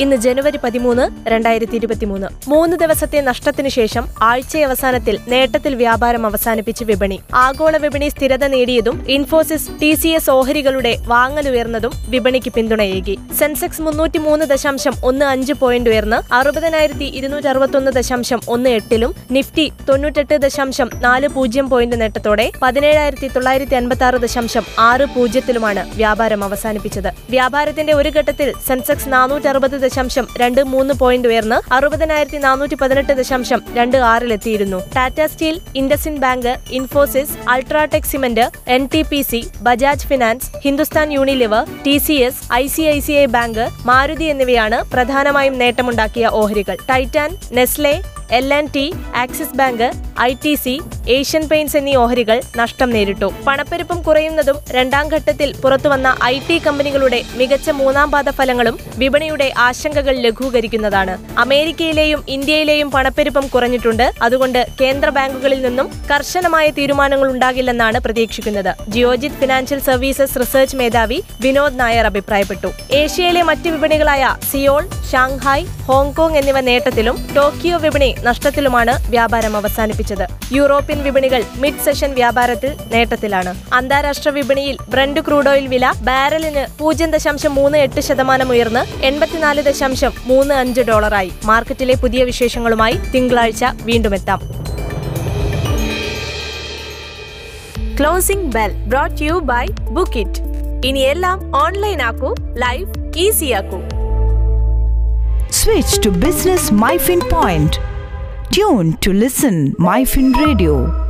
ഇന്ന് ജനുവരി പതിമൂന്ന് രണ്ടായിരത്തി ഇരുപത്തിമൂന്ന് മൂന്ന് ദിവസത്തെ നഷ്ടത്തിനു ശേഷം ആഴ്ചയവസാനത്തിൽ നേട്ടത്തിൽ വ്യാപാരം അവസാനിപ്പിച്ച് വിപണി. ആഗോള വിപണി സ്ഥിരത നേടിയതും ഇൻഫോസിസ് ടി സി എസ് ഓഹരികളുടെ വാങ്ങലുയർന്നതും വിപണിക്ക് പിന്തുണയേകി. സെൻസെക്സ് മുന്നൂറ്റി മൂന്ന് ദശാംശം ഒന്ന് അഞ്ച് പോയിന്റ് ഉയർന്ന് അറുപതിനായിരത്തി ഇരുന്നൂറ്റി അറുപത്തൊന്ന് ദശാംശം ഒന്ന് എട്ടിലും നിഫ്റ്റി തൊണ്ണൂറ്റെട്ട് ദശാംശം നാല് പൂജ്യം പോയിന്റ് നേട്ടത്തോടെ പതിനേഴായിരത്തി തൊള്ളായിരത്തി അൻപത്തി ആറ് ദശാംശം ആറ് പൂജ്യത്തിലുമാണ് വ്യാപാരം അവസാനിപ്പിച്ചത്. വ്യാപാരത്തിന്റെ ഒരു ഘട്ടത്തിൽ സെൻസെക്സ് നാനൂറ്റി ദശാംശം രണ്ട് മൂന്ന് പോയിന്റ് ഉയർന്ന് അറുപതിനായിരത്തി നാനൂറ്റി പതിനെട്ട് ദശാംശം രണ്ട് ആറിലെത്തിയിരുന്നു. Tata steel IndusInd bank Infosys UltraTech cement N T P C Bajaj finance Hindustan Unilever T C S I C I C I bank Maruti എന്നിവയാണ് പ്രധാനമായും നേട്ടമുണ്ടാക്കിയ ഓഹരികൾ. Titan Nestle L and T Axis bank I T C Asian paints എന്നീ ഓഹരികൾ നഷ്ടം നേരിട്ടു. പണപ്പെരുപ്പം കുറയുന്നതും രണ്ടാം ഘട്ടത്തിൽ പുറത്തുവന്ന ഐ ടി കമ്പനികളുടെ മികച്ച മൂന്നാം പാദ ഫലങ്ങളും വിപണിയുടെ ആശങ്കകൾ ലഘൂകരിക്കുന്നതാണ്. അമേരിക്കയിലെയും ഇന്ത്യയിലെയും പണപ്പെരുപ്പം കുറഞ്ഞിട്ടുണ്ട്. അതുകൊണ്ട് കേന്ദ്ര ബാങ്കുകളിൽ നിന്നും കർശനമായ തീരുമാനങ്ങൾ ഉണ്ടാകില്ലെന്നാണ് പ്രതീക്ഷിക്കുന്നത്. ജിയോജിത് ഫിനാൻഷ്യൽ സർവീസസ് റിസർച്ച് മേധാവി വിനോദ് നായർ അഭിപ്രായപ്പെട്ടു. ഏഷ്യയിലെ മറ്റ് വിപണികളായ സിയോൾ ഷാങ്ഹായ് ഹോങ്കോങ് എന്നിവ നേട്ടത്തിലും ടോക്കിയോ വിപണി നഷ്ടത്തിലുമാണ് വ്യാപാരം അവസാനിപ്പിച്ചത്. യൂറോപ്യൻ വിപണികൾ മിഡ് സെഷൻ വ്യാപാരത്തിൽ നേട്ടത്തിലാണ്. അന്താരാഷ്ട്ര വിപണിയിൽ ബ്രണ്ട് ക്രൂഡ് ഓയിൽ വില ബാരലിന് പൂജ്യം ദശാംശം മൂന്ന് എട്ട് ശതമാനം ഉയർന്ന് എൺപത്തിനാല് ദശാംശം മൂന്ന് അഞ്ച് ഡോളറായി. മാർക്കറ്റിലെ പുതിയ വിശേഷങ്ങളുമായി തിങ്കളാഴ്ച വീണ്ടും എത്താം. Closing bell brought you by book it ഇനി എല്ലാം ഓൺലൈൻ ആക്കൂ life ഈസിയാക്കൂ switch to Business MyFin Point. Tune to listen MyFin Radio.